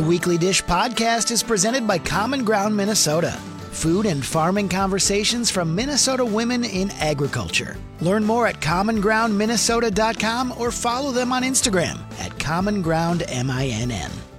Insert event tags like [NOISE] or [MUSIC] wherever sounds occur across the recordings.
The Weekly Dish podcast is presented by Common Ground Minnesota. Food and farming conversations from Minnesota women in agriculture. Learn more at commongroundminnesota.com or follow them on Instagram at commongroundminn.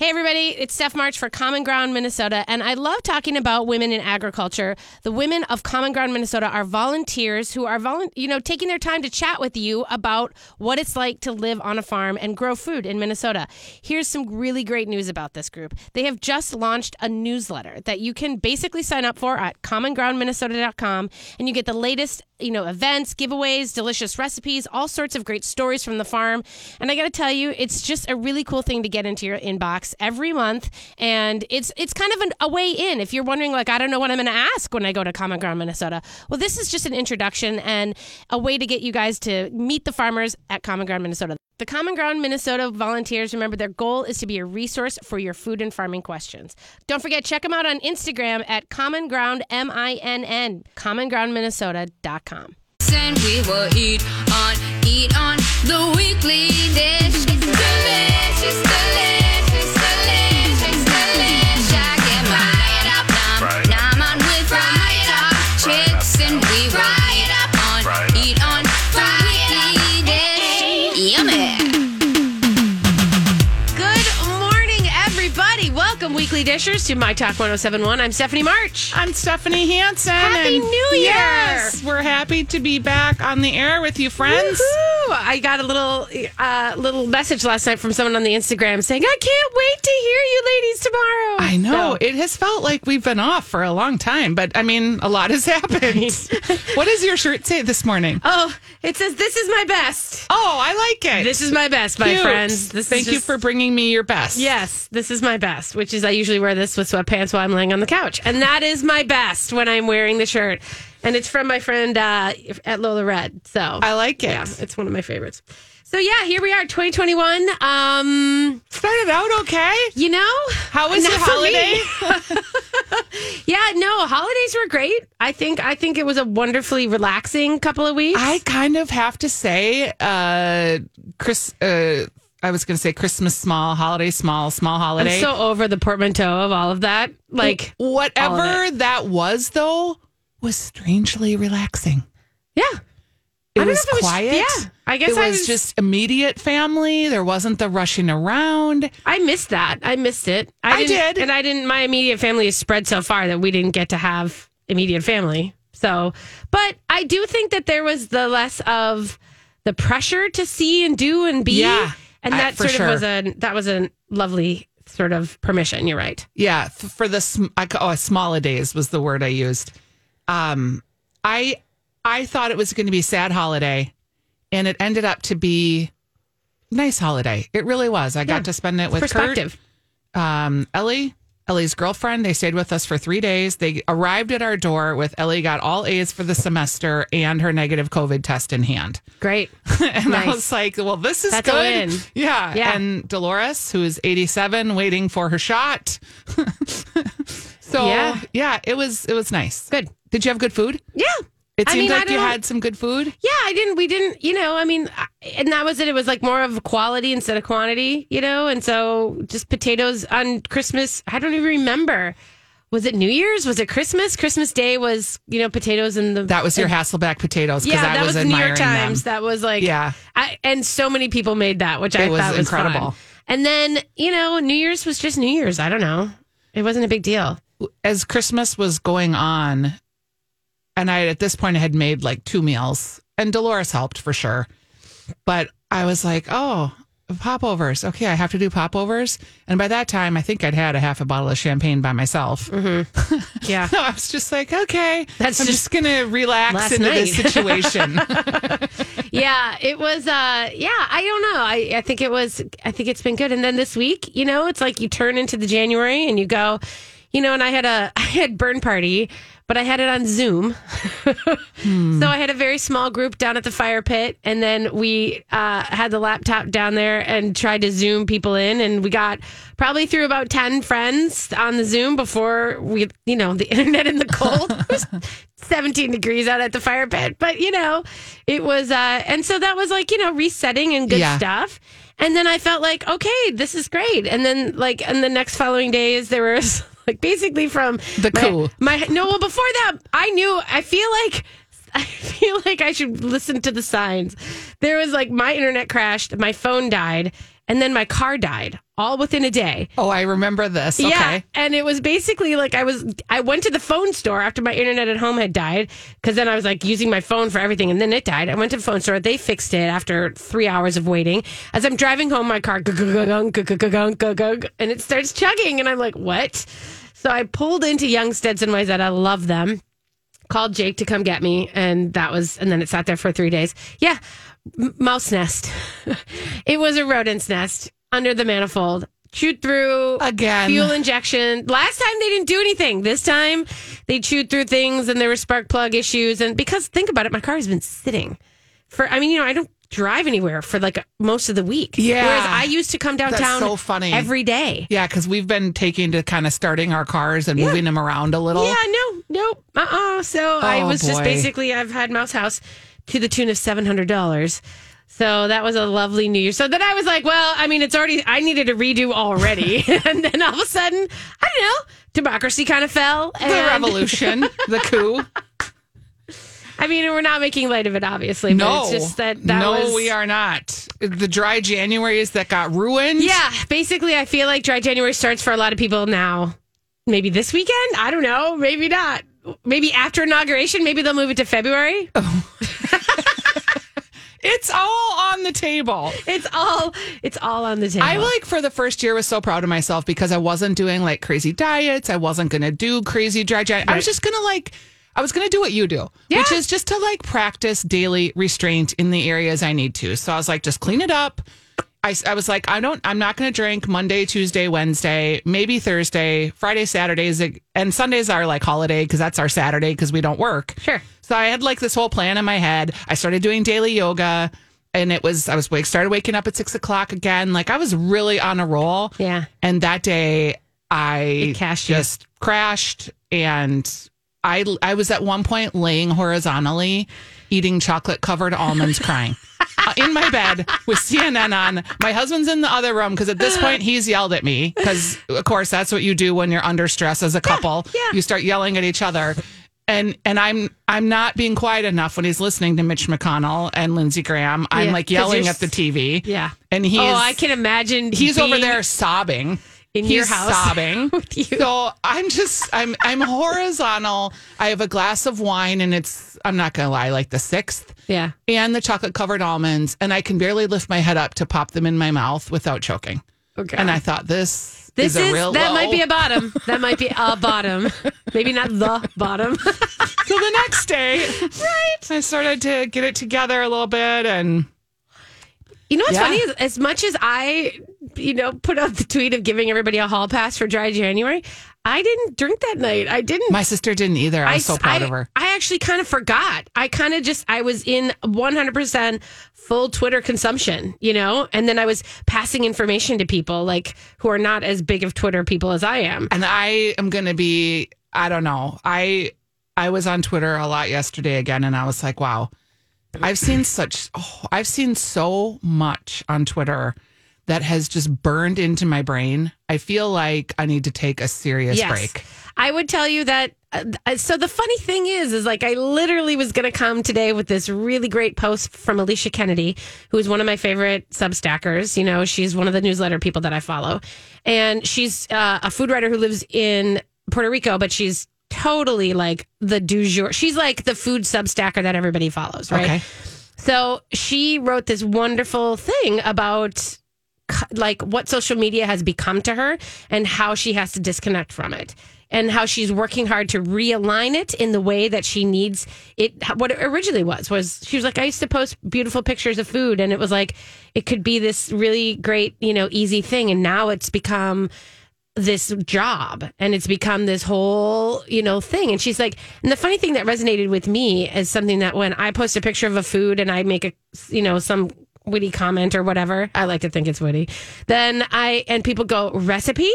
Hey, everybody, it's Steph March for Common Ground Minnesota, and I love talking about women in agriculture. The women of Common Ground Minnesota are volunteers who are, volu- you know, taking their time to chat with you about what it's like to live on a farm and grow food in Minnesota. Here's some really great news about this group. They have just launched a newsletter that you can basically sign up for at commongroundminnesota.com, and you get the latest, you know, events, giveaways, delicious recipes, all sorts of great stories from the farm. And I got to tell you, it's just a really cool thing to get into your inbox every month, and it's it's kind of an, a way in. If you're wondering, like, I don't know what I'm going to ask when I go to Common Ground Minnesota, well, this is just an introduction and a way to get you guys to meet the farmers at Common Ground Minnesota. The Common Ground Minnesota volunteers, remember, their goal is to be a resource for your food and farming questions. Don't forget, check them out on Instagram at Common Ground M I N N, commongroundminnesota.com. And we will eat on, eat on the weekly dish. Delicious, delicious, Weekly Dishers, to My Talk 1071. I'm Stephanie March. I'm Stephanie Hansen. Happy and New Year! Yes, we're happy to be back on the air with you, friends. Woohoo! I got a little uh, little message last night from someone on the Instagram saying, I can't wait to hear you ladies tomorrow. I know So- it has felt like we've been off for a long time, but I mean, a lot has happened. [LAUGHS] what does your shirt say this morning? Oh, it says, This is my best. Oh, I like it. This is my best, my Cute. friends. This Thank is you for bringing me your best. Yes, this is my best, which is I usually wear this with sweatpants while I'm laying on the couch. And that is my best when I'm wearing the shirt. And it's from my friend uh, at Lola Red. So I like it. Yeah, it's one of my favorites. So yeah, here we are, 2021. Um, Started out okay. you know, How was your holiday? [LAUGHS] [LAUGHS] yeah, no, holidays were great. I think I think it was a wonderfully relaxing couple of weeks. I kind of have to say, uh, Chris. Uh, I was going to say Christmas small, holiday small, small holiday. I'm so over the portmanteau of all of that. Like, whatever that was, though, was strangely relaxing. yeah, It I was it was- quiet. yeah, I guess it I was, was- just immediate family. There wasn't the rushing around. I missed that. I missed it. I didn't- did. and I didn't. My immediate family is spread so far that we didn't get to have immediate family. So, but I do think that there was the less of the pressure to see and do and be. Yeah, and that for sort sure. of was a that was a lovely sort of permission. You're right. Yeah, for the sm- I, oh, smaller days was the word I used. Um, I I thought it was going to be sad holiday, and it ended up to be nice holiday. It really was. I Yeah. got to spend it with Kurt. Perspective. um, Ellie, Ellie's girlfriend. They stayed with us for three days. They arrived at our door with Ellie got all A's for the semester and her negative COVID test in hand. Great. [LAUGHS] And Nice. I was like, well, this is That's good. Yeah. Yeah. And Dolores, who is 87, waiting for her shot. [LAUGHS] so Yeah. yeah. it was it was nice. Good. Did you have good food? Yeah. It I seemed mean, like you had some good food. Yeah, I didn't. We didn't. You know, I mean, and that was it. It was like more of quality instead of quantity. You know, and so just potatoes on Christmas. I don't even remember. Was it New Year's? Was it Christmas? Christmas Day was you know potatoes and the That was your Hasselback potatoes yeah I that was, was the New York Times. them. That was like Yeah. I, and so many people made that, which I was thought was incredible. fun. And then you know, New Year's was just New Year's. I don't know. It wasn't a big deal. As Christmas was going on, and I at this point I had made like two meals, and Dolores helped for sure. But I was like, oh, popovers. Okay, I have to do popovers. And by that time, I think I'd had a half a bottle of champagne by myself. [LAUGHS] Yeah. So I was just like, okay, That's I'm just just, gonna relax into this [LAUGHS] situation. [LAUGHS] yeah, it was. uh Yeah, I don't know. I I think it was. I think it's been good. And then this week, you know, it's like you turn into the January and you go. You know, and I had a [LAUGHS] I had burn party, but I had it on Zoom. [LAUGHS] So I had a very small group down at the fire pit, and then we uh, had the laptop down there and tried to Zoom people in, and we got probably through about ten friends on the Zoom before we, you know, the [LAUGHS] internet in the cold. It was 17 degrees out at the fire pit, but you know, it was, uh, and so that was like, you know, resetting and good Yeah. stuff. And then I felt like, okay, this is great. And then, like, and the next following days, there was like basically from The my- coup. My, no, well, before that, I knew. I feel like [LAUGHS] I feel like I should listen to the signs. There was like my internet crashed, my phone died, and then my car died, all within a day. Oh, I remember this. Okay. Yeah, and it was basically like I was. I went to the phone store after my internet at home had died because then I was like using my phone for everything, and then it died. I went to the phone store. They fixed it after three hours of waiting. As I'm driving home, my car and it starts chugging, and I'm like, "What?" So I pulled into Youngstedt's and Wayzata. I love them. Called Jake to come get me, and that was, and then it sat there for three days. Yeah, m- mouse nest. [LAUGHS] it was a rodent's nest under the manifold. Chewed through Again. fuel injection. Last time they didn't do anything. This time they chewed through things and there were spark plug issues. And because think about it, my car has been sitting for. I mean, you know, I don't drive anywhere for like most of the week. Yeah. Whereas I used to come downtown so funny. every day. Yeah, because we've been taking to kind of starting our cars and moving them around a little. Yeah, no, no, uh, uh So I Oh, was just basically I've had Mouse House to the tune of seven hundred dollars. So that was a lovely New Year. So then I was like, well, I mean, it's already I needed a redo already, [LAUGHS] [LAUGHS] and then all of a sudden, I don't know, democracy kind of fell. And- The revolution, the [LAUGHS] coup. I mean, we're not making light of it, obviously. But No, it's just that that no, was, we are not. The dry Januaries that got ruined. Yeah, basically, I feel like dry January starts for a lot of people now. Maybe this weekend. I don't know. Maybe not. Maybe after inauguration. Maybe they'll move it to February. [LAUGHS] it's all on the table. It's all it's all on the table. I like for the first year was so proud of myself because I wasn't doing like crazy diets. I wasn't going to do crazy dry Jan. I was just going to like. I was going to do what you do, which is just to like practice daily restraint in the areas I need to. So I was like, just clean it up. I, I was like, I don't, I'm not going to drink Monday, Tuesday, Wednesday, maybe Thursday, Friday, Saturdays, and Sundays are like holiday because that's our Saturday because we don't work. Sure. So I had like this whole plan in my head. I started doing daily yoga and it was, I was wake, started waking up at six o'clock again. Like I was really on a roll. Yeah. And that day I It cashed you. just crashed and I, I was at one point laying horizontally eating chocolate covered almonds crying. [LAUGHS] Uh, in my bed with CNN on. My husband's in the other room because at this point he's yelled at me because, of course, that's what you do when you're under stress as a couple. yeah. You start yelling at each other. And and I'm I'm not being quiet enough when he's listening to Mitch McConnell and Lindsey Graham. I'm Yeah, like yelling at the TV. Yeah. And he's oh, I can imagine. he's over there sobbing in he's your house sobbing [LAUGHS] with you. so i'm just i'm i'm horizontal i have a glass of wine and it's i'm not gonna lie like the sixth Yeah. and the chocolate covered almonds and i can barely lift my head up to pop them in my mouth without choking Okay. and i thought this This is is, a real that low. might be a bottom. That might be a [LAUGHS] bottom. Maybe not the bottom. [LAUGHS] so the next day right i started to get it together a little bit and You know what's Yeah. funny is as much as I, you know, put out the tweet of giving everybody a hall pass for dry January, I didn't drink that night. I didn't. my sister didn't either i was so proud I- of her I actually kind of forgot. I kind of just I was in 100% full Twitter consumption, you know, and then I was passing information to people like who are not as big of Twitter people as I am. and I am going to be I don't know. I I was on Twitter a lot yesterday again and I was like, wow. I've seen such oh, I've seen so much on Twitter that has just burned into my brain. I feel like I need to take a serious break. I would tell you that. Uh, so the funny thing is, is like I literally was going to come today with this really great post from Alicia Kennedy, who is one of my favorite Substackers. You know, she's one of the newsletter people that I follow, and she's uh, a food writer who lives in Puerto Rico, but she's totally like the du jour. She's like the food Substacker that everybody follows, right? Okay. So she wrote this wonderful thing about like what social media has become to her and how she has to disconnect from it and how she's working hard to realign it in the way that she needs it what it originally was was she was like I used to post beautiful pictures of food and it was like it could be this really great you know easy thing and now it's become this job and it's become this whole you know thing. And she's like and the funny thing that resonated with me is something that when i post a picture of a food and i make a you know some witty comment or whatever i like to think it's witty then i and people go recipe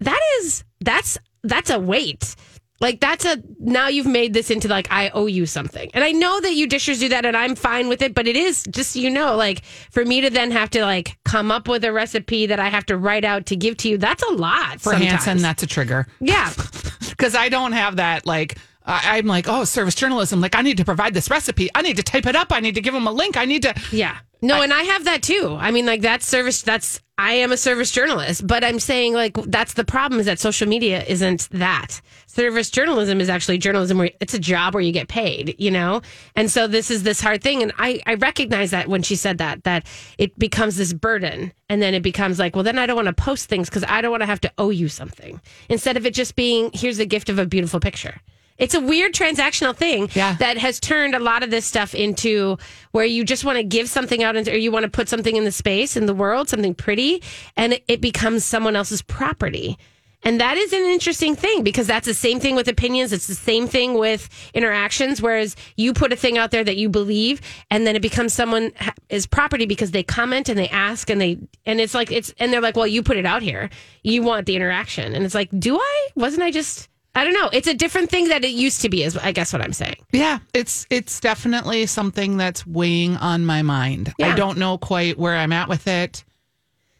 that is that's that's a weight like that's a now you've made this into like I owe you something. And I know that you dishers do that and I'm fine with it, but it is just so you know, like for me to then have to like come up with a recipe that I have to write out to give to you, that's a lot. For sometimes. Hanson, that's a trigger. Yeah. [LAUGHS] because I don't have that. Like, I'm like, oh, service journalism. Like, I need to provide this recipe. I need to type it up. I need to give them a link. I need to. Yeah. No, and I have that too. I mean, like that's service. That's I am a service journalist, but I'm saying like that's the problem is that social media isn't that. Service journalism is actually journalism where it's a job where you get paid, you know. And so this is this hard thing, and I I recognize that when she said that that it becomes this burden, and then it becomes like, well, then I don't want to post things because I don't want to have to owe you something. Instead of it just being here's a gift of a beautiful picture. It's a weird transactional thing Yeah. that has turned a lot of this stuff into where you just want to give something out or you want to put something in the space in the world, something pretty, and it, it becomes someone else's property. And that is an interesting thing because that's the same thing with opinions. It's the same thing with interactions. Whereas you put a thing out there that you believe, and then it becomes someone is property because they comment and they ask and they and it's like it's and they're like, well, you put it out here, you want the interaction, and it's like, do I? Wasn't I just? I don't know. It's a different thing that it used to be. Is I guess what I'm saying. Yeah, it's it's definitely something that's weighing on my mind. Yeah. I don't know quite where I'm at with it.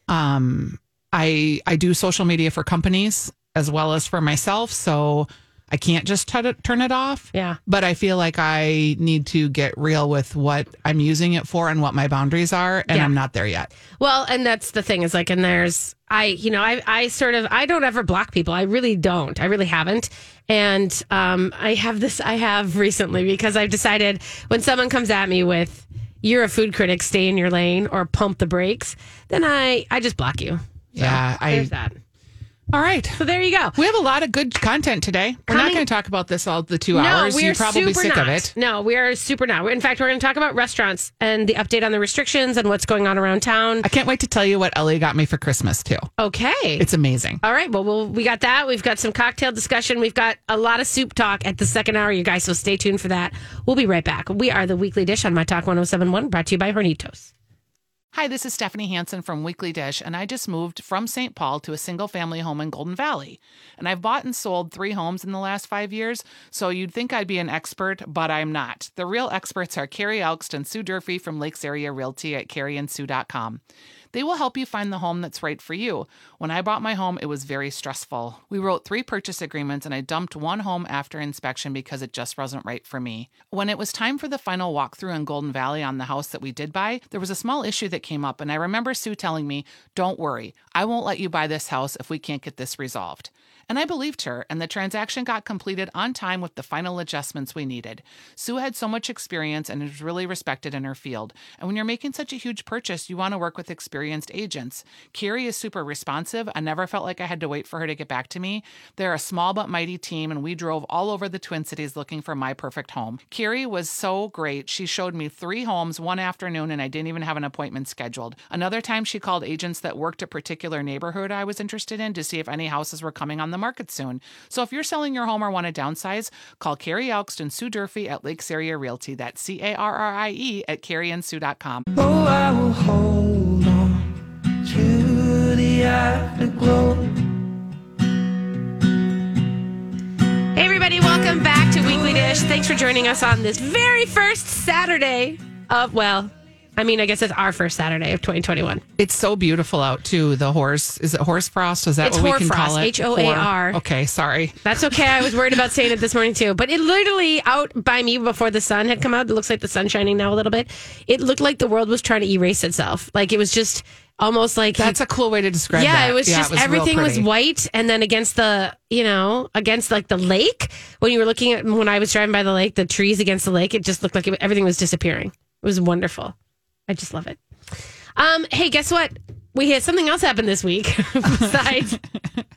Um, I I do social media for companies as well as for myself, so I can't just t- turn it off. Yeah. But I feel like I need to get real with what I'm using it for and what my boundaries are, and Yeah. I'm not there yet. Well, and that's the thing is like, and there's, I, you know, I, I sort of, I don't ever block people. I really don't. I really haven't. And um, I have this, I have recently because I've decided when someone comes at me with, you're a food critic, stay in your lane or pump the brakes, then I, I just block you. So, Yeah, I- There's that. All right. So there you go. We have a lot of good content today. We're not going to talk about this all the two hours. we You're probably sick not. of it. No, we are super not. In fact, we're going to talk about restaurants and the update on the restrictions and what's going on around town. I can't wait to tell you what Ellie got me for Christmas too. Okay. It's amazing. All right. Well, we'll, we got that. We've got some cocktail discussion. We've got a lot of soup talk at the second hour, you guys. So stay tuned for that. We'll be right back. We are the weekly dish on My Talk 1071, brought to you by Hornitos. Hi, this is Stephanie Hansen from Weekly Dish, and I just moved from St. Paul to a single family home in Golden Valley. And I've bought and sold three homes in the last five years, so you'd think I'd be an expert, but I'm not. The real experts are Carrie Elkst and Sue Durfee from Lakes Area Realty at carrieandsue.com. They will help you find the home that's right for you. When I bought my home, it was very stressful. We wrote three purchase agreements and I dumped one home after inspection because it just wasn't right for me. When it was time for the final walkthrough in Golden Valley on the house that we did buy, there was a small issue that came up, and I remember Sue telling me, Don't worry, I won't let you buy this house if we can't get this resolved. And I believed her, and the transaction got completed on time with the final adjustments we needed. Sue had so much experience and is really respected in her field. And when you're making such a huge purchase, you want to work with experienced agents. Carrie is super responsive. I never felt like I had to wait for her to get back to me. They're a small but mighty team, and we drove all over the Twin Cities looking for my perfect home. Carrie was so great. She showed me three homes one afternoon, and I didn't even have an appointment scheduled. Another time, she called agents that worked a particular neighborhood I was interested in to see if any houses were coming on the market soon. So if you're selling your home or want to downsize, call Carrie Elkst and Sue Durfee at Lakes Area Realty. That's C A R R I E at carrieandsue.com. Oh, I will hold on to the afterglow. Hey, everybody. Welcome back to Weekly Dish. Thanks for joining us on this very first Saturday of, well, I mean, I guess it's our first Saturday of 2021. It's so beautiful out too. The horse is it horse frost? Is that It's what we can hoarfrost, call it? H-O-A-R. Okay, sorry. That's okay. I was worried about saying it this morning too. But it literally out by me before the sun had come out. It looks like the sun's shining now a little bit. It looked like the world was trying to erase itself. Like it was just almost like That's a cool way to describe it. yeah, that. it was just real everything was white, and then against the you know against like the lake when you were looking at when I was driving by the lake, the trees against the lake, it just looked like it, everything was disappearing. It was wonderful. I just love it. Um, hey, guess what? We had something else happen this week [LAUGHS] besides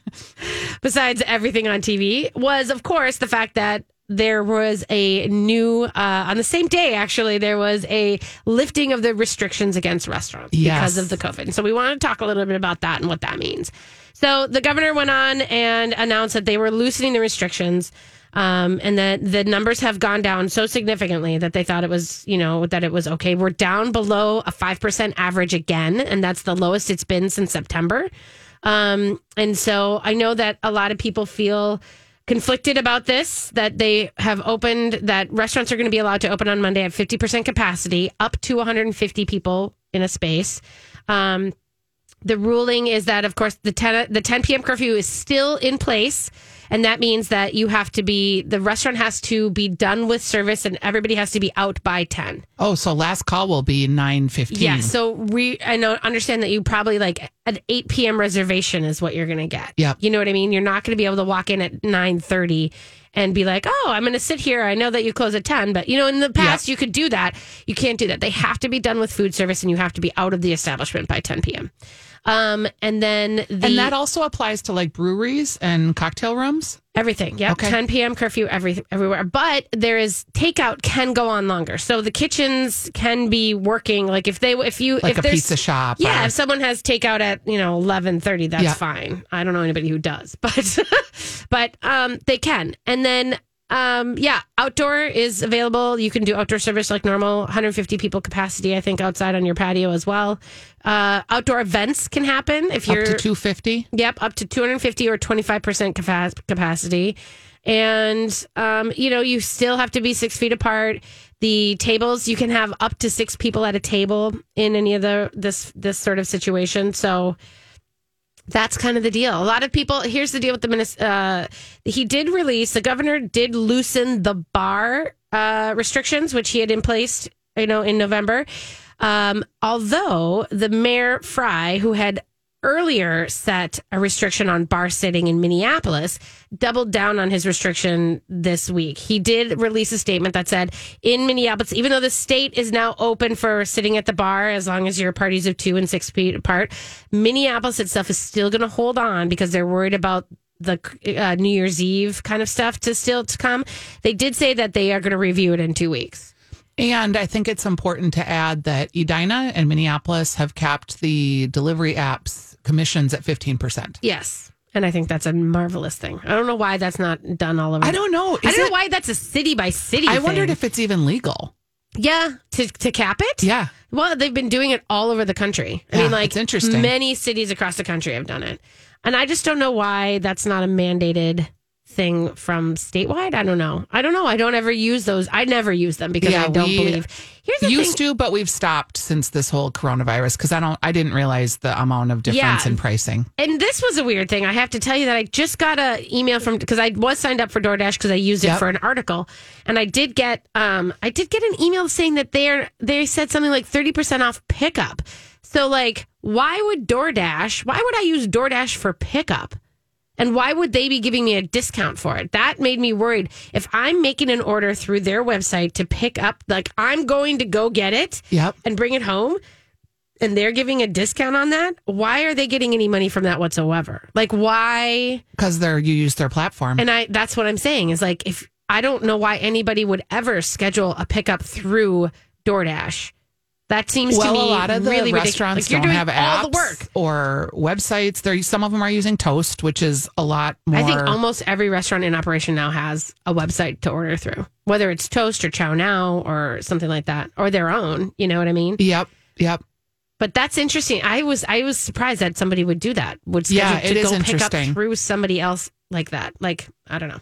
[LAUGHS] besides everything on TV was, of course, the fact that there was a new uh, on the same day. Actually, there was a lifting of the restrictions against restaurants Yes. because of the COVID. So we want to talk a little bit about that and what that means. So the governor went on and announced that they were loosening the restrictions. Um, and that the numbers have gone down so significantly that they thought it was, you know, that it was okay. We're down below a 5% average again, and that's the lowest it's been since September. Um, and so I know that a lot of people feel conflicted about this that they have opened that restaurants are going to be allowed to open on Monday at 50% capacity up to 150 people in a space. Um, the ruling is that of course the 10 the 10 p.m. curfew is still in place and that means that you have to be the restaurant has to be done with service and everybody has to be out by 10. Oh, so last call will be nine fifteen. Yeah, so we I know understand that you probably like an 8 p.m. reservation is what you're going to get. Yep. You know what I mean? You're not going to be able to walk in at 9:30 and be like, "Oh, I'm going to sit here. I know that you close at 10." But you know, in the past you could do that. You can't do that. They have to be done with food service and you have to be out of the establishment by 10 p.m. Um and then the and that also applies to like breweries and cocktail rooms. Everything. Yep. Okay. 10 p.m. curfew every, everywhere. But there is takeout can go on longer. So the kitchens can be working. Like if they, if you, Like if a there's, pizza shop Yeah. or- If someone has takeout at, you know, 1130, that's Yeah. fine. I don't know anybody who does, [LAUGHS] but, but, um, they can. And then, um, yeah, outdoor is available. You can do outdoor service like normal, 150 people capacity, I think, outside on your patio as well. Uh, outdoor events can happen if you're up to two fifty. Yep, up to 250 or 25% capac- capacity. And, um, you know, you still have to be six feet apart. The tables, you can have up to six people at a table in any of the this this sort of situation. So that's kind of the deal. A lot of people. Here's the deal with the minister. Uh, he did release. The governor did loosen the bar uh, restrictions, which he had in place, you know, in November. Um, although the mayor Frey, who had earlier set a restriction on bar sitting in Minneapolis, doubled down on his restriction this week. He did release a statement that said in Minneapolis, even though the state is now open for sitting at the bar as long as you're parties of two and six feet apart, Minneapolis itself is still going to hold on because they're worried about the uh, New Year's Eve kind of stuff to still to come. They did say that they are going to review it in two weeks. And I think it's important to add that Edina and Minneapolis have capped the delivery apps commissions at 15%. Yes. And I think that's a marvelous thing. I don't know why that's not done all over. I don't know. I don't know why that's a city by city. I thing. wondered if it's even legal. yeah to to cap it. Yeah. Well, they've been doing it all over the country. I Yeah, mean, like it's interesting. Many cities across the country have done it, and I just don't know why that's not a mandated thing from statewide. I don't know. I don't know. I don't ever use those. I never use them because I don't believe. Here's the used thing. to, but we've stopped since this whole coronavirus because I don't, I didn't realize the amount of difference Yeah. in pricing. And this was a weird thing. I have to tell you that I just got a email from because I was signed up for DoorDash because I used it Yep. for an article, and I did get um I did get an email saying that they're they said something like thirty percent off pickup. So like, why would DoorDash? Why would I use DoorDash for pickup? And why would they be giving me a discount for it? That made me worried. If I'm making an order through their website to pick up, like I'm going to go get it Yep. and bring it home, and they're giving a discount on that, why are they getting any money from that whatsoever? Like why? Because they're, you use their platform. And I that's what I'm saying is like if I don't know why anybody would ever schedule a pickup through DoorDash. That seems well, to me a lot of the really ridiculous. restaurants Like, you're don't doing have all apps the work. or websites. There, some of them are using Toast, which is a lot more. I think almost every restaurant in operation now has a website to order through, whether it's Toast or ChowNow or something like that, or their own. You know what I mean? Yep, yep. But that's interesting. I was I was surprised that somebody would do that. Would schedule Yeah, to go pick up through somebody else like that. Like I don't know.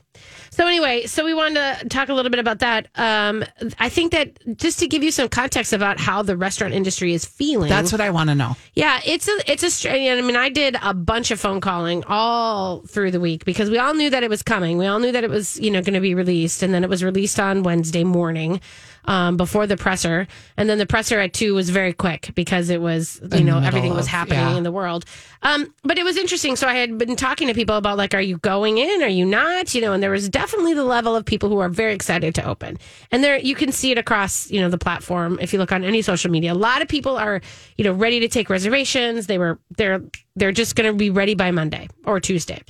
So anyway, so we wanted to talk a little bit about that. Um, I think that just to give you some context about how the restaurant industry is feeling. That's what I want to know. Yeah, it's a it's a. I mean, I did a bunch of phone calling all through the week because we all knew that it was coming. We all knew that it was you know going to be released, and then it was released on Wednesday morning um, before the presser, and then the presser at two was very quick because it was you In know everything was happening yeah. in the world. Um, but it was interesting. So I had been talking to people about like, are you going in? Are you not? You know, and there was definitely the level of people who are very excited to open, and there you can see it across you know the platform if you look on any social media. A lot of people are you know ready to take reservations. They were they're they're just going to be ready by Monday or Tuesday.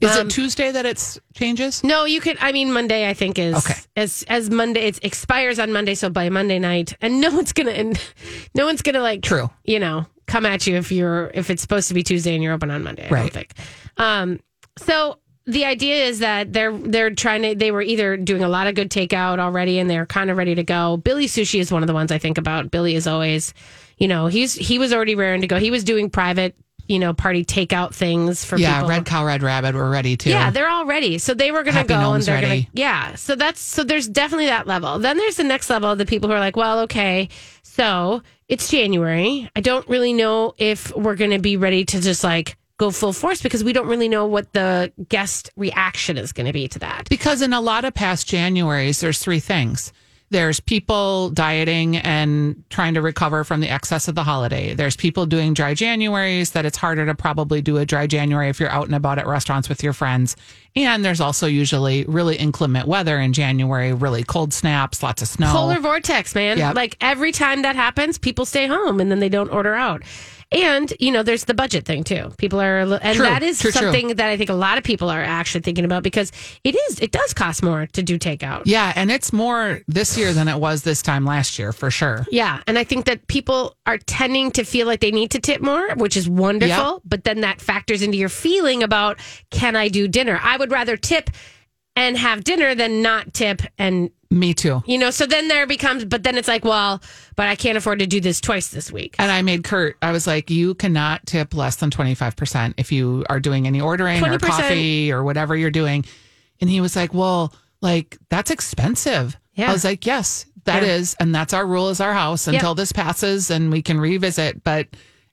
Is it Tuesday that it's changes? No, you could. I mean, Monday. I think is Okay. As as Monday, it expires on Monday. So by Monday night, and [LAUGHS] no one's gonna, and no one's gonna like, True. You know, come at you if you're if it's supposed to be Tuesday and you're open on Monday. I don't Right. think. Um. So the idea is that they're they're trying to. They were either doing a lot of good takeout already, and they're kind of ready to go. Billy Sushi is one of the ones I think about. Billy is always, you know, he's he was already raring to go. He was doing private. You know, party takeout things for Yeah, people. Red Cow, Red Rabbit, we're ready too. Yeah, they're all ready. So they were going to go and they're going to, yeah. So that's, so there's definitely that level. Then there's the next level, of the people who are like, well, okay, so it's January. I don't really know if we're going to be ready to just like go full force because we don't really know what the guest reaction is going to be to that. Because in a lot of past Januaries, there's three things. There's people dieting and trying to recover from the excess of the holiday. There's people doing dry Januaries that it's harder to probably do a dry January if you're out and about at restaurants with your friends. And there's also usually really inclement weather in January, really cold snaps, lots of snow. Polar vortex, man. Yep. Like every time that happens, people stay home and then they don't order out. And you know, there's the budget thing too. People are, and True, that is true, true. something that I think a lot of people are actually thinking about because it is, it does cost more to do takeout. yeah, and it's more this year than it was this time last year for sure. Yeah, and I think that people are tending to feel like they need to tip more, which is wonderful. Yep. But then that factors into your feeling about can I do dinner? I would rather tip and have dinner than not tip and Me too. you know. So then there becomes, but then it's like, well, but I can't afford to do this twice this week. And I made Kurt, I was like, you cannot tip less than 25% if you are doing any ordering or 20%. coffee or whatever you're doing. And he was like, well, like, that's expensive. Yeah. I was like, yes, that is, Yeah. And that's our rule as our house until this passes and we can revisit. But,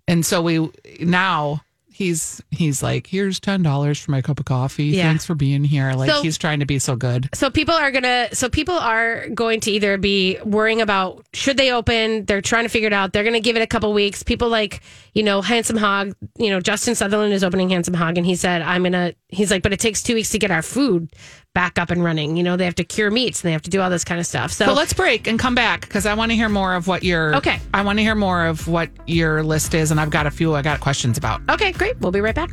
and so we, now he's, he's like, here's $10 for my cup of coffee. Yeah. Thanks for being here. Like, So- he's trying to be so good. So people are gonna. So people are going to either be worrying about should they open. They're trying to figure it out. They're going to give it a couple weeks. People like you know Handsome Hog. You know Justin Sutherland is opening Handsome Hog, and he said I'm gonna. He's like, but it takes two weeks to get our food back up and running. You know they have to cure meats and they have to do all this kind of stuff. So So let's break and come back because I want to hear more of what your Okay. I want to hear more of what your list is, and I've got a few I got questions about. okay, great. We'll be right back.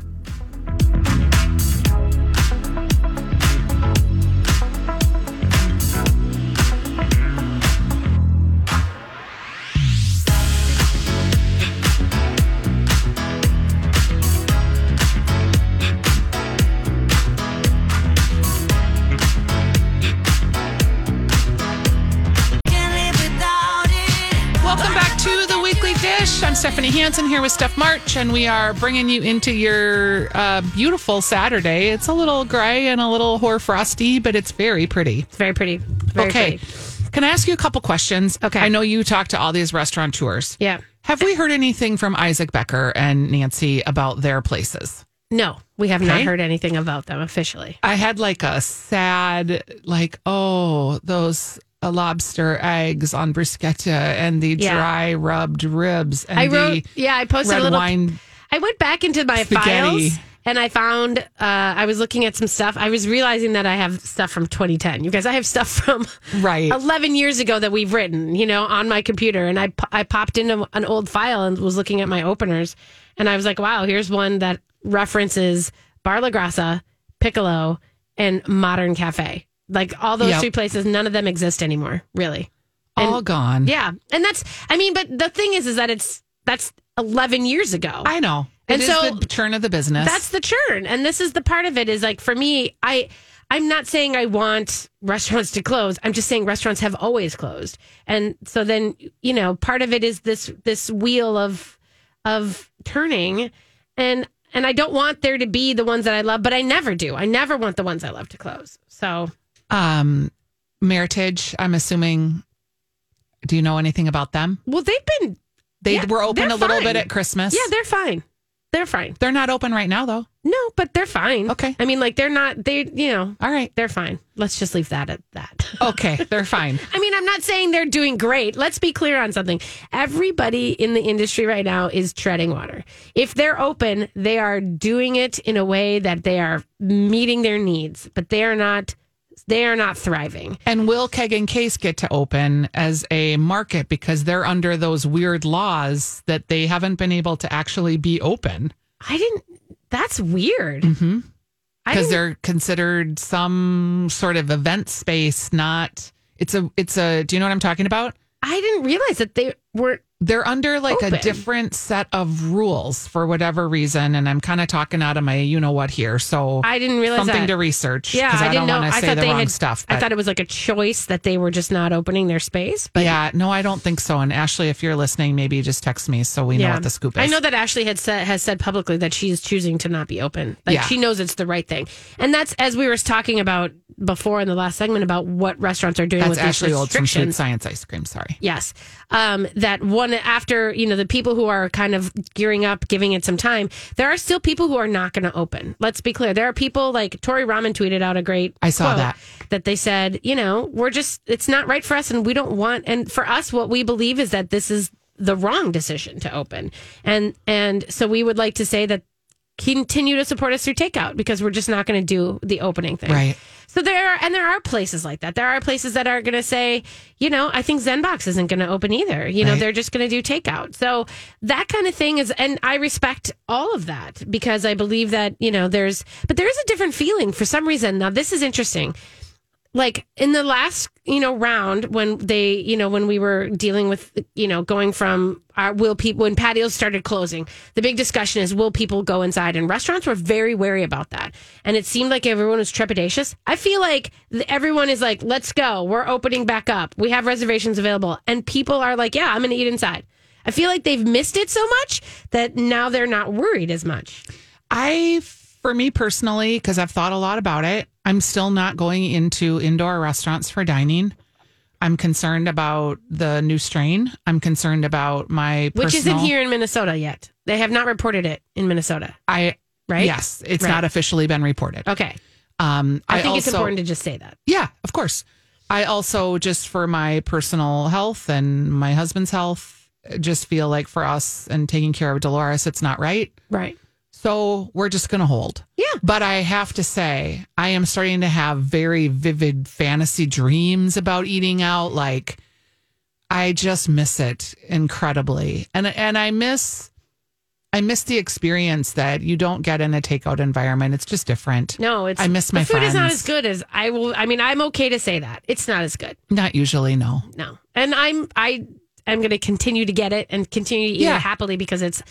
Stephanie Hansen here with Steph March, and we are bringing you into your uh, beautiful Saturday. It's a little gray and a little hoar frosty, but it's very pretty. It's very pretty. Very okay. pretty. Can I ask you a couple questions? Okay. I know you talk to all these restaurateurs. Yeah. Have we heard anything from Isaac Becker and Nancy about their places? No, we have not heard anything about them officially. I had like a sad, like, oh, those uh, lobster eggs on bruschetta and the Yeah. dry rubbed ribs and I the wrote. Yeah, I posted a little. wine. I went back into my Spaghetti. files and I found uh, I was looking at some stuff. I was realizing that I have stuff from 2010. You guys, I have stuff from Right. 11 years ago that we've written, you know, on my computer. And I I popped into an old file and was looking at my openers, and I was like, wow, here's one that references Bar La Grassa, Piccolo, and Modern Cafe. Like all those Yep. three places, none of them exist anymore, really. And, All gone. Yeah, and that's I mean, but the thing is, is that it's that's 11 years ago. I know. And It is so- the churn of the business. That's the churn. And this is the part of it is like for me, I I'm not saying I want restaurants to close. I'm just saying restaurants have always closed. And so then, you know, part of it is this this wheel of of turning and and I don't want there to be the ones that I love, but I never do. I never want the ones I love to close. So um Meritage, I'm assuming do you know anything about them? well they've been They Yeah, were open a little fine. bit at Christmas. Yeah, they're fine. They're fine. They're not open right now though. No, but they're fine. Okay. I mean like they're not they you know, All right. they're fine. Let's just leave that at that. [LAUGHS] Okay, they're fine. I mean, I'm not saying they're doing great. Let's be clear on something. Everybody in the industry right now is treading water. If they're open, they are doing it in a way that they are meeting their needs, but they are not they are not thriving. And will Keg and Case get to open as a market because they're under those weird laws that they haven't been able to actually be open? I didn't that's weird. Mm-hmm. because they're considered some sort of event space. Not it's a it's a. Do you know what I'm talking about? I didn't realize that they were. They're under like Open. a different set of rules for whatever reason, and I'm kind of talking out of my you know what here. So I didn't realize something that. to research. yeah I, I, didn't don't know. want to I say thought the they wrong had stuff. I thought it was like a choice that they were just not opening their space. But yeah, no, I don't think so. And Ashley, if you're listening, maybe just text me so we know what the scoop is. I know that Ashley had said has said publicly that she's choosing to not be open. Like Yeah. she knows it's the right thing, and that's as we were talking about before in the last segment about what restaurants are doing That's with Ashley these Old from Food. Science Ice Cream. Sorry. Yes. Um, that one after, you know, the people who are kind of gearing up, giving it some time, there are still people who are not going to open. Let's be clear. There are people like Tori Ramen tweeted out a great I saw quote that. that they said, you know, we're just, it's not right for us and we don't want, and for us, what we believe is that this is the wrong decision to open. And, and so we would like to say that continue to support us through takeout because we're just not going to do the opening thing. Right. So there are, and there are places like that. There are places that are going to say, you know, I think Zenbox isn't going to open either. You know, Right. they're just going to do takeout. So that kind of thing is, and I respect all of that because I believe that, you know, there's, but there is a different feeling for some reason. Now, this is interesting like in the last you know round when they you know when we were dealing with you know going from uh, will people when patios started closing the big discussion is will people go inside? And restaurants were very wary about that. And it seemed like everyone was trepidatious. I feel like everyone is like let's go. We're opening back up. We have reservations available. And people are like yeah i'm gonna eat inside. I feel like they've missed it so much that now they're not worried as much. I, for me personally, because I've thought a lot about it, I'm still not going into indoor restaurants for dining. I'm concerned about the new strain. I'm concerned about my which isn't here in minnesota yet they have not reported it in minnesota I right? Yes, it's Right. not officially been reported. okay Um, I, think it's important to just say that. Yeah, of course. I also just for my personal health and my husband's health, just feel like for us and taking care of Dolores, it's not right. Right. So we're just going to hold. Yeah. But I have to say, I am starting to have very vivid fantasy dreams about eating out. Like, I just miss it incredibly, and and I miss, I miss the experience that you don't get in a takeout environment. It's just different. No, it's I miss my food is not as good as I will. I mean, I'm okay to say that it's not as good. Not usually, no. No, and I'm I am going to continue to get it and continue to eat Yeah. it happily because it's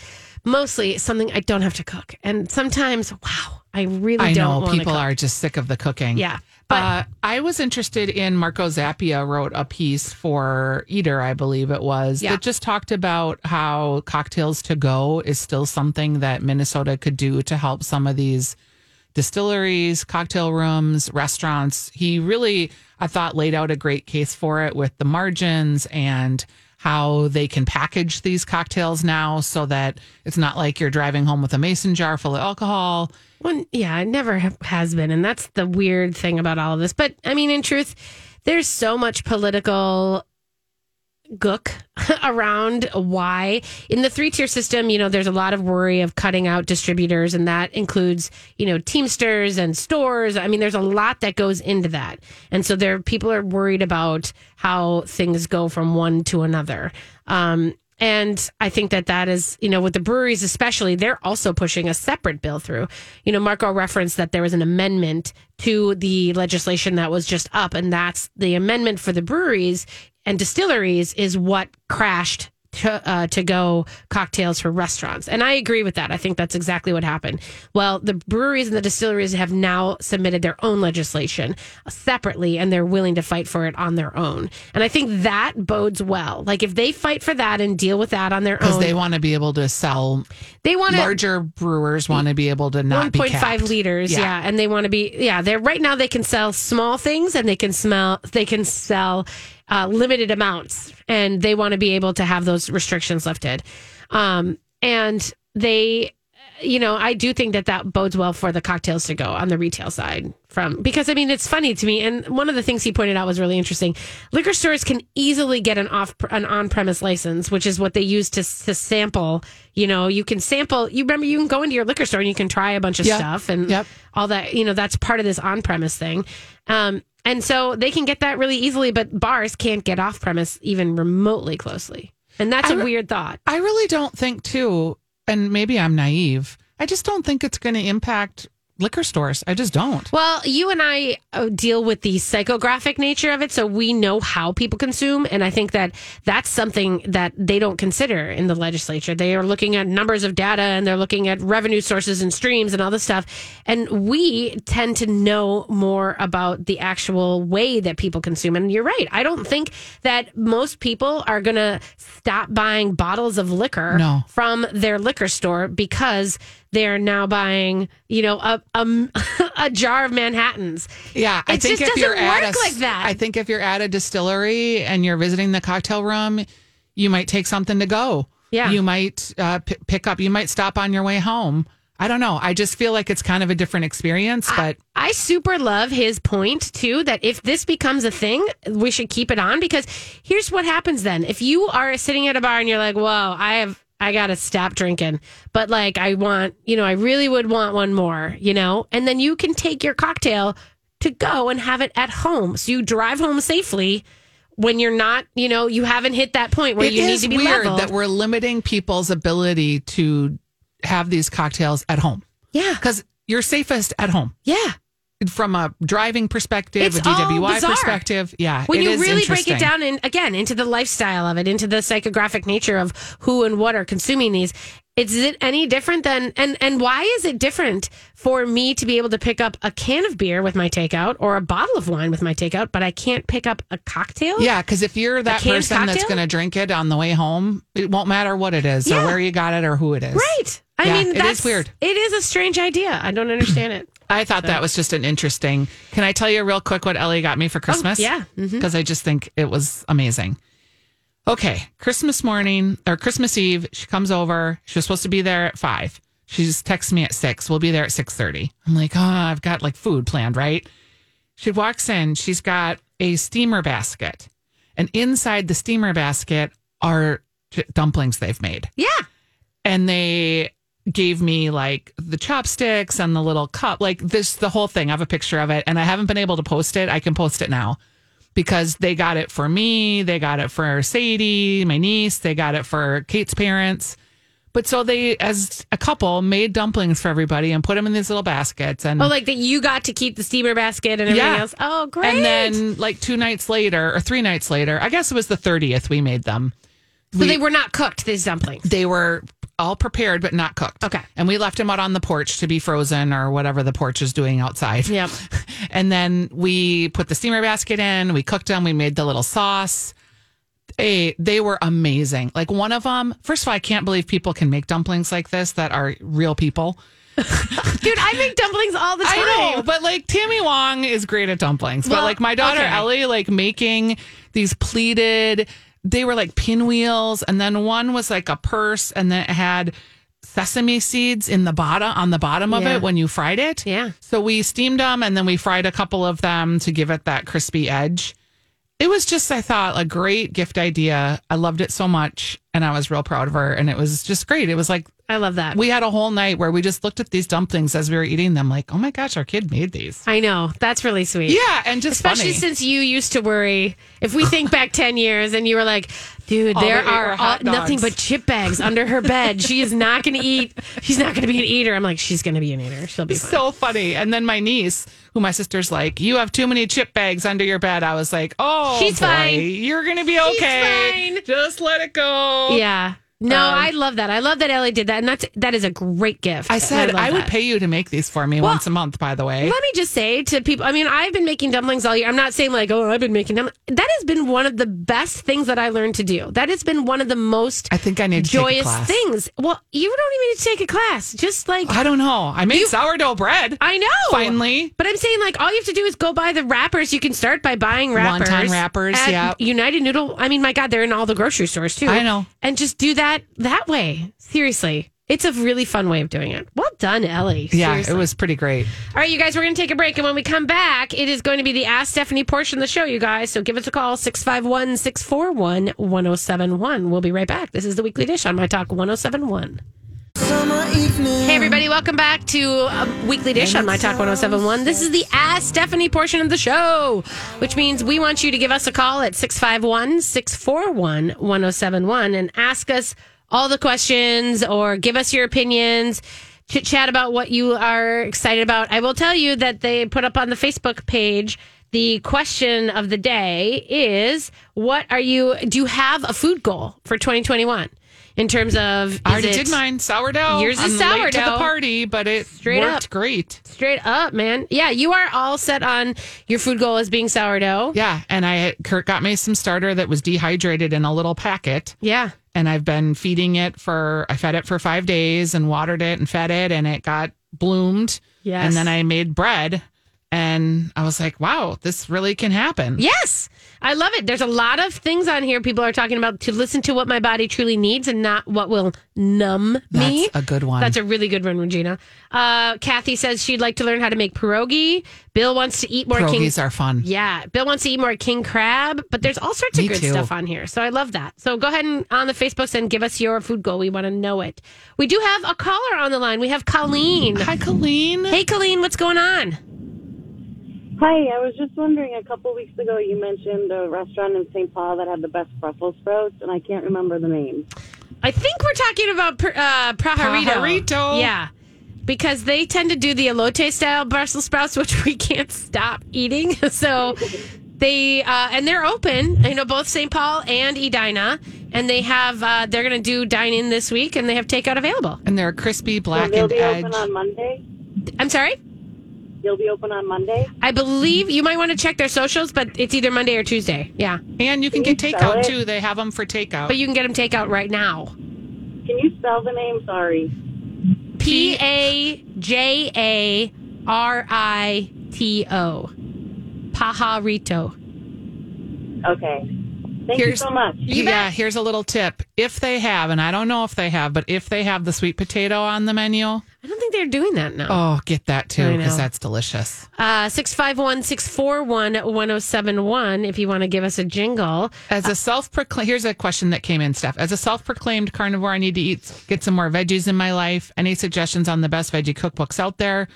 mostly something I don't have to cook. And sometimes, wow, I really I don't. know people cook. are just sick of the cooking. Yeah, but uh, I was interested in Marco Zappia wrote a piece for Eater, I believe it was, Yeah. that just talked about how cocktails to go is still something that Minnesota could do to help some of these distilleries, cocktail rooms, restaurants. He really, I thought, laid out a great case for it with the margins and how they can package these cocktails now so that it's not like you're driving home with a mason jar full of alcohol. Well, yeah, it never ha- has been. And that's the weird thing about all of this. But I mean, in truth, there's so much political gook [LAUGHS] around why. In the three tier system you know there's a lot of worry of cutting out distributors and that includes you know teamsters and stores. I mean there's a lot that goes into that. And so there people are worried about how things go from one to another. Um and I think that that is, you know, with the breweries especially, they're also pushing a separate bill through. You know, Marco referenced that there was an amendment to the legislation that was just up, and that's the amendment for the breweries and distilleries is what crashed to, uh, to go cocktails for restaurants. And I agree with that. I think that's exactly what happened. Well, the breweries and the distilleries have now submitted their own legislation separately and they're willing to fight for it on their own. And I think that bodes well. Like if they fight for that and deal with that on their own. Because they want to be able to sell they want larger brewers want to be able to not be 1.5 capped. liters yeah. and they want to be yeah they're right now they can sell small things and they can smell they can sell uh, limited amounts and they want to be able to have those restrictions lifted um, and they you know i do think that that bodes well for the cocktails to go on the retail side from because i mean it's funny to me and one of the things he pointed out was really interesting liquor stores can easily get an off an on-premise license which is what they use to, to sample you know you can sample you remember you can go into your liquor store and you can try a bunch of Yeah. stuff and Yep. all that you know that's part of this on-premise thing um, and so they can get that really easily but bars can't get off-premise even remotely closely and that's I a re- weird thought I really don't think too, and maybe I'm naive. I just don't think it's going to impact liquor stores. I just don't. Well, you and I uh, deal with the psychographic nature of it, so we know how people consume. And I think that that's something that they don't consider in the legislature. They are looking at numbers of data and they're looking at revenue sources and streams and all this stuff. And we tend to know more about the actual way that people consume. And you're right. I don't think that most people are going to stop buying bottles of liquor No. from their liquor store because they're now buying, you know, a a, [LAUGHS] a jar of Manhattans. Yeah, I It think just if you're doesn't at work a, like that. I think if you're at a distillery and you're visiting the cocktail room, you might take something to go. Yeah. you might uh, p- pick up. You might stop on your way home. I don't know. I just feel like it's kind of a different experience, but I super love his point too that if this becomes a thing, we should keep it on because here's what happens then. If you are sitting at a bar and you're like, "Whoa, I have I got to stop drinking." But like I want, you know, I really would want one more, you know? And then you can take your cocktail to go and have it at home. So you drive home safely when you're not, you know, you haven't hit that point where it you need to be weird leveled. that we're limiting people's ability to have these cocktails at home yeah. because you're safest at home. Yeah. From a driving perspective, It's a DWI perspective, yeah. when it you is really break it down and again into the lifestyle of it into the psychographic nature of who and what are consuming these is it any different than and and why is it different for me to be able to pick up a can of beer with my takeout or a bottle of wine with my takeout but i can't pick up a cocktail Yeah, because if you're that person that's going to drink it on the way home, it won't matter what it is Yeah. or where you got it or who it is. right i Yeah, mean it is that's weird. it is a strange idea i don't understand it I thought that was just an interesting. Can I tell you real quick what Ellie got me for Christmas? Oh, yeah. Mhm. Because I just think it was amazing. Okay, Christmas morning or Christmas Eve, she comes over. She was supposed to be there at five. She just texts me at six. We'll be there at six thirty. I'm like, oh, I've got like food planned, right? She walks in. She's got a steamer basket, and inside the steamer basket are dumplings they've made yeah and they gave me like the chopsticks and the little cup, like this, the whole thing. I have a picture of it and I haven't been able to post it. I can post it now because they got it for me. They got it for Sadie, my niece. They got it for Kate's parents. But so they, as a couple, made dumplings for everybody and put them in these little baskets. And oh like that you got to keep the steamer basket and everything Yeah. else oh great and then like two nights later or three nights later, I guess it was the 30th, we made them. So they were not cooked these dumplings They were all prepared but not cooked. Okay. And we left them out on the porch to be frozen or whatever the porch is doing outside. Yep. [LAUGHS] And then we put the steamer basket in, we cooked them, we made the little sauce. They, they were amazing. Like one of them, first of all, I can't believe people can make dumplings like this that are real people. [LAUGHS] dude i make dumplings all the time [LAUGHS] I know, but like Tammy Wong is great at dumplings. but like my daughter okay. Ellie, like making these pleated, they were like pinwheels, and then one was like a purse, and then it had sesame seeds in the bottom on the bottom of Yeah. it when you fried it. Yeah. So we steamed them, and then we fried a couple of them to give it that crispy edge. It was just, I thought, a great gift idea. I loved it so much, and I was real proud of her. And it was just great. It was like i love that we had a whole night where we just looked at these dumplings as we were eating them, like, oh my gosh, our kid made these. I know. That's really sweet. Yeah, and just Especially funny. since you used to worry. If we think back [LAUGHS] 10 years and you were like, dude, All there are all, nothing but chip bags under her bed. She is not going to eat. She's not going to be an eater. I'm like, she's going to be an eater. She'll be fine. so funny. And then my niece, who my sister's like, you have too many chip bags under your bed. I was like, oh, She's boy, fine. You're gonna be okay. fine. Just let it go. yeah. No, Um, I love that. I love that Ellie did that. And that's, that is a great gift. I said love I, would pay you to make these for me Well, once a month. By the way, Let me just say to people, I mean, I've been making dumplings all year. I'm not saying like, oh, I've been making them. That has been one of the best things that I learned to do. That has been one of the most I think I need to take a joyous class. things. Well, you don't even need to take a class. Just like I don't know. I made sourdough bread. I know. Finally. But I'm saying like all you have to do is go buy the wrappers. You can start by buying wrappers. Wonton wrappers, yeah. United Noodle. I mean, my God, they're in all the grocery stores too. I know. And just do that that way. Seriously. It's a really fun way of doing it. Well done, Ellie. Yeah, Seriously. it was pretty great. All right, you guys, we're going to take a break. And when we come back, it is going to be the Ask Stephanie portion of the show, you guys. So give us a call, 651 641 1071. We'll be right back. This is the Weekly Dish on My Talk 1071. Summer evening. Hey, everybody, welcome back to a Weekly Dish on My Talk 1071. This is the Ask Stephanie portion of the show, which means we want you to give us a call at 651 641 1071 and ask us all the questions or give us your opinions. chit chat about what you are excited about. I will tell you that they put up on the Facebook page the question of the day is what are you do you have a food goal for 2021 in terms of I already did mine sourdough. Yours is I'm late to the party, but it Straight worked up. great. straight up man yeah you are all set on your food goal as being sourdough Yeah, and I Kurt got me some starter that was dehydrated in a little packet. yeah and I've been feeding it for I fed it for five days and watered it and fed it and it got bloomed. Yes. And then I made bread and I was like, wow, this really can happen. Yes, I love it. There's a lot of things on here people are talking about to listen to what my body truly needs and not what will numb me. That's a good one. That's a really good one, Regina. Uh, Kathy says she'd like to learn how to make pierogi. Bill wants to eat more king. Pierogies are fun. Yeah, Bill wants to eat more king crab, but there's all sorts of Me good too. stuff on here. So I love that. So go ahead and on the Facebooks and give us your food goal. We want to know it. We do have a caller on the line. We have Colleen. Hi, Colleen. Hey, Colleen, what's going on? Hi, I was just wondering. A couple weeks ago, you mentioned a restaurant in St. Paul that had the best Brussels sprouts, and I can't remember the name. I think we're talking about per- uh, Pajarito. Pajarito. Yeah. Because they tend to do the elote style Brussels sprouts, [LAUGHS] which we can't stop eating. [LAUGHS] So they, uh, and they're open, you know, both St. Paul and Edina. And they have, uh, they're going to do dine in this week and they have takeout available. And they're crispy, So they'll blackened be edge. open on Monday. I'm sorry? You'll be open on Monday. I believe you might want to check their socials, but it's either Monday or Tuesday. Yeah. And you can Can get you spell takeout too. They have them for takeout. But you can get them takeout right now. Can you spell the name? Sorry. P A J A R I T O. Pajarito. Okay. Thank you so much. yeah, here's a little tip. If they have, and I don't know if they have, but if they have the sweet potato on the menu, I don't think they're doing that now. oh, get that too because that's delicious. Uh, 651 641 1071 if you want to give us a jingle. As a self proclaimed, here's a question that came in, Steph. As a self proclaimed carnivore, I need to eat, get some more veggies in my life. Any suggestions on the best veggie cookbooks out there?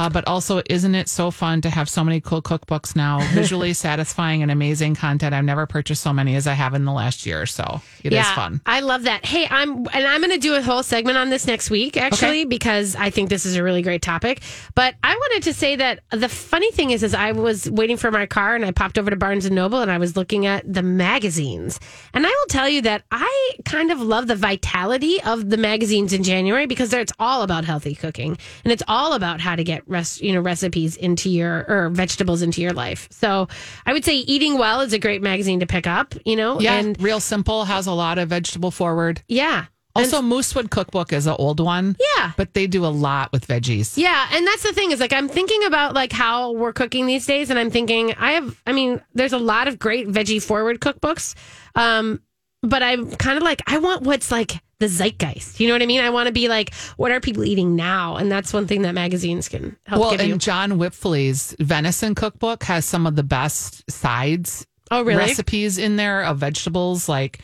Uh, but also, isn't it so fun to have so many cool cookbooks now? [LAUGHS] Visually satisfying and amazing content. I've never purchased so many as I have in the last year or so. It is fun. I love that. Hey, I'm and I'm going to do a whole segment on this next week actually Okay. because I think this is a really great topic. But I wanted to say that the funny thing is is I was waiting for my car and I popped over to Barnes and Noble and I was looking at the magazines. And I will tell you that I kind of love the vitality of the magazines in January because it's all about healthy cooking and it's all about how to get res- you know recipes into your or vegetables into your life. So, I would say Eating Well is a great magazine to pick up, you know, Yeah, and real simple has a lot of vegetable forward. yeah. Also, Moosewood Cookbook is an old one. Yeah. but they do a lot with veggies. Yeah, and that's the thing is like I'm thinking about like how we're cooking these days, and I'm thinking I have. I mean, there's a lot of great veggie forward cookbooks, um, but I'm kind of like I want what's like the zeitgeist. You know what I mean? I want to be like, what are people eating now? And that's one thing that magazines can help Well, give and you. John Wipfli's venison cookbook has some of the best sides Oh, really? recipes in there of vegetables, like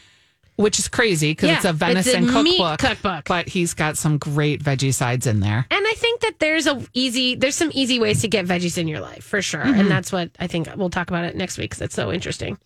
which is crazy because Yeah, it's a it's a venison cookbook, cookbook. But he's got some great veggie sides in there. And I think that there's a easy, there's some easy ways to get veggies in your life for sure, Mm-hmm. and that's what I think we'll talk about it next week because it's so interesting.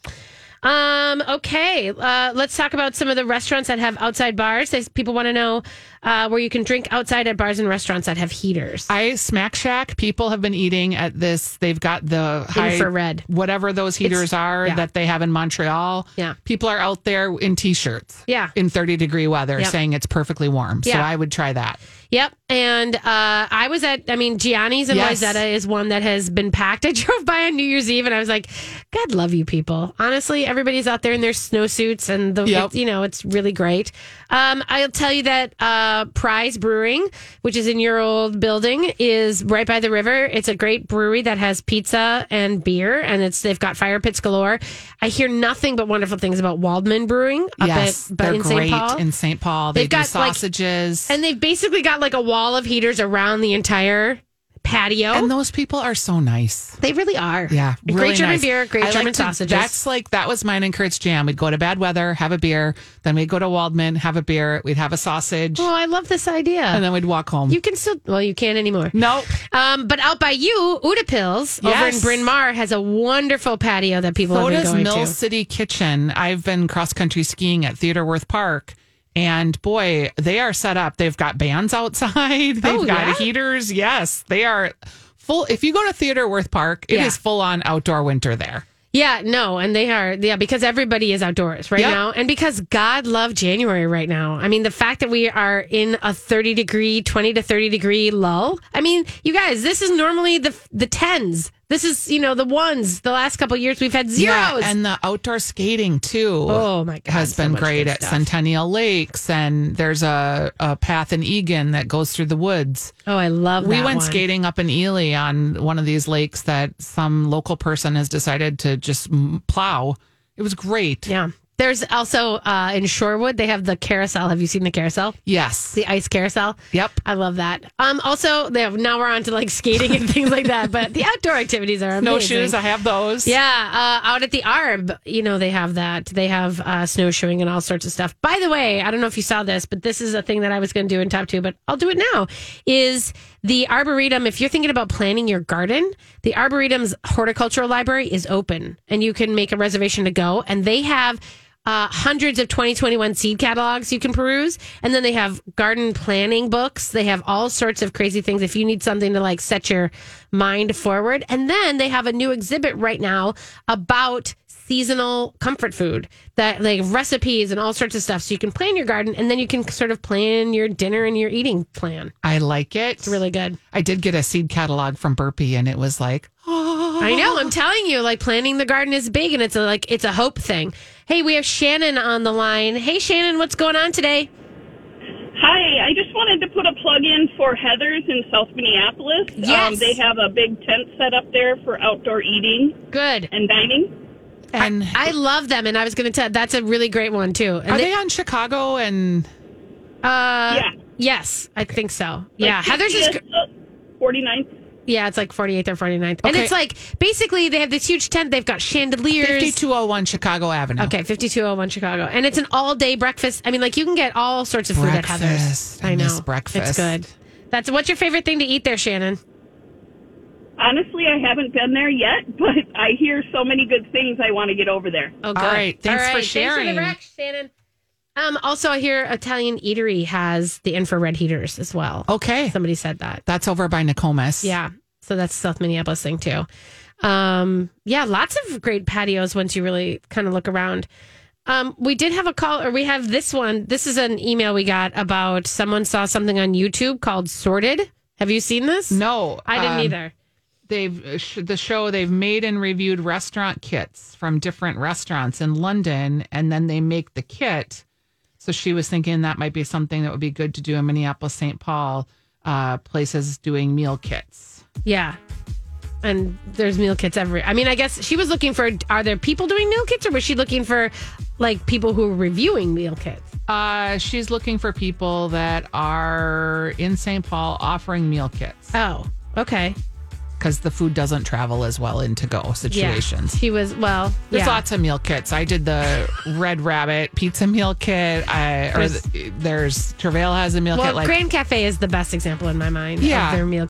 Um. Okay. Uh, let's talk about some of the restaurants that have outside bars. People want to know uh, where you can drink outside at bars and restaurants that have heaters. I Smack Shack. People have been eating at this. They've got the high Infrared. whatever those heaters It's- are yeah. that they have in Montreal. Yeah. people are out there in t-shirts. Yeah. in thirty degree weather, Yep. saying it's perfectly warm. So I would try that. Yep. And uh, I was at, I mean, Gianni's in Yes. Is one that has been packed. [LAUGHS] I drove by on New Year's Eve and I was like, God love you people. Honestly, everybody's out there in their snowsuits and the, Yep. it's, you know, it's really great. Um, I'll tell you that uh, Pryes Brewing, which is in your old building, is right by the river. It's a great brewery that has pizza and beer, and it's they've got fire pits galore. I hear nothing but wonderful things about Waldmann Brewing up yes, at but they're in St. great Paul. in St. Paul. They They've do got, like- sausages. And they've basically got like a wall of heaters around the entire patio. And those people are so nice. they really are. Yeah, great German nice. beer, great I like German to- sausages. That's like that was mine and Kurt's jam. We'd go to bad weather, have a beer, then we'd go to Waldmann, have a beer, we'd have a sausage, oh, I love this idea. and then we'd walk home. you can still, well, you can't anymore. no, Um, but out by you, Utepils over in Bryn Mawr has a wonderful patio that people so have been does Mill to. City Kitchen. I've been cross country skiing at Theodore Wirth Park, And boy, they are set up. They've got bands outside. [LAUGHS] They've Oh, got yeah? heaters. Yes, they are full. If you go to Theodore Wirth Park, it is Yeah. full on outdoor winter there. Yeah, no, and they are yeah because everybody is outdoors right Yep. now, and because God love January right now. I mean, the fact that we are in a thirty degree, twenty to thirty degree lull. I mean, you guys, this is normally the the tens. This is you know the ones. The last couple of years we've had zeros. Yeah, and the outdoor skating too. Oh, my God, has been much great at stuff. Centennial Lakes, and there's a, a path in Eagan that goes through the woods. oh, I love. We went one. skating up in Ely on one of these lakes that some local person has decided to just plow. It was great. Yeah, there's also uh, in Shorewood they have the carousel. Have you seen the carousel? Yes. The ice carousel. Yep. I love that. Um, also, they have, now we're on to like skating and things like that. But the outdoor activities are No amazing. shoes. I have those. Yeah, uh, out at the Arb, you know, they have that. They have uh, snowshoeing and all sorts of stuff. By the way, I don't know if you saw this, but this is a thing that I was going to do in top two, but I'll do it now. Is the Arboretum, if you're thinking about planning your garden, the Arboretum's horticultural library is open and you can make a reservation to go. And they have uh, hundreds of 2021 seed catalogs you can peruse. And then they have garden planning books. They have all sorts of crazy things if you need something to like set your mind forward. And then they have a new exhibit right now about seasonal comfort food that like recipes and all sorts of stuff. So you can plan your garden and then you can sort of plan your dinner and your eating plan. I like it. It's really good. I did get a seed catalog from Burpee, and it was like, oh, I know. I'm telling you, like planning the garden is big, and it's a like it's a hope thing. Hey, we have Shannon on the line. Hey, Shannon, what's going on today? Hi, I just wanted to put a plug in for Heather's in South Minneapolis. Yes. Um, they have a big tent set up there for outdoor eating Good. and dining. and I love them, and I was going to tell. That's a really great one too. And are they on Chicago? And Uh, Yeah. Yes, I think so. Yeah, Heather's is. 50th, uh, 49th. Yeah, it's like 48th or 49th, and Okay. it's like basically they have this huge tent. They've got chandeliers. 5201 Chicago Avenue. Okay, 5201 Chicago. And it's an all day breakfast. I mean, like you can get all sorts of food at Heather's. Breakfast. I I know. miss breakfast. It's good. That's what's your favorite thing to eat there, Shannon? Honestly, I haven't been there yet, [LAUGHS] but I hear so many good things. I want to get over there. Oh, good. right, thanks for Thanks sharing. for the rec, Shannon. Um, also, I hear Italian Eatery has the infrared heaters as well. Okay. Somebody said that. That's over by Nokomis. Yeah. So that's South Minneapolis thing too. Um, yeah, lots of great patios once you really kind of look around. Um, we did have a call, or we have this one. This is an email we got about someone saw something on YouTube called Sorted. Have you seen this? No. I didn't um, either. They've uh, the show they've made and reviewed restaurant kits from different restaurants in London, and then they make the kit. So she was thinking that might be something that would be good to do in Minneapolis, St. Paul, uh, places doing meal kits. Yeah. And there's meal kits every. I mean, I guess she was looking for. Are there people doing meal kits, or was she looking for like people who are reviewing meal kits? Uh, she's looking for people that are in St. Paul offering meal kits Oh, okay. Because the food doesn't travel as well in to go Yeah. situations. She was well. There's yeah. lots of meal kits. I did the Red Rabbit pizza meal kit. I, or There's- the, there's Travail has a meal Well, kit. Like Grand Cafe is the best example in my mind. Yeah. of their meal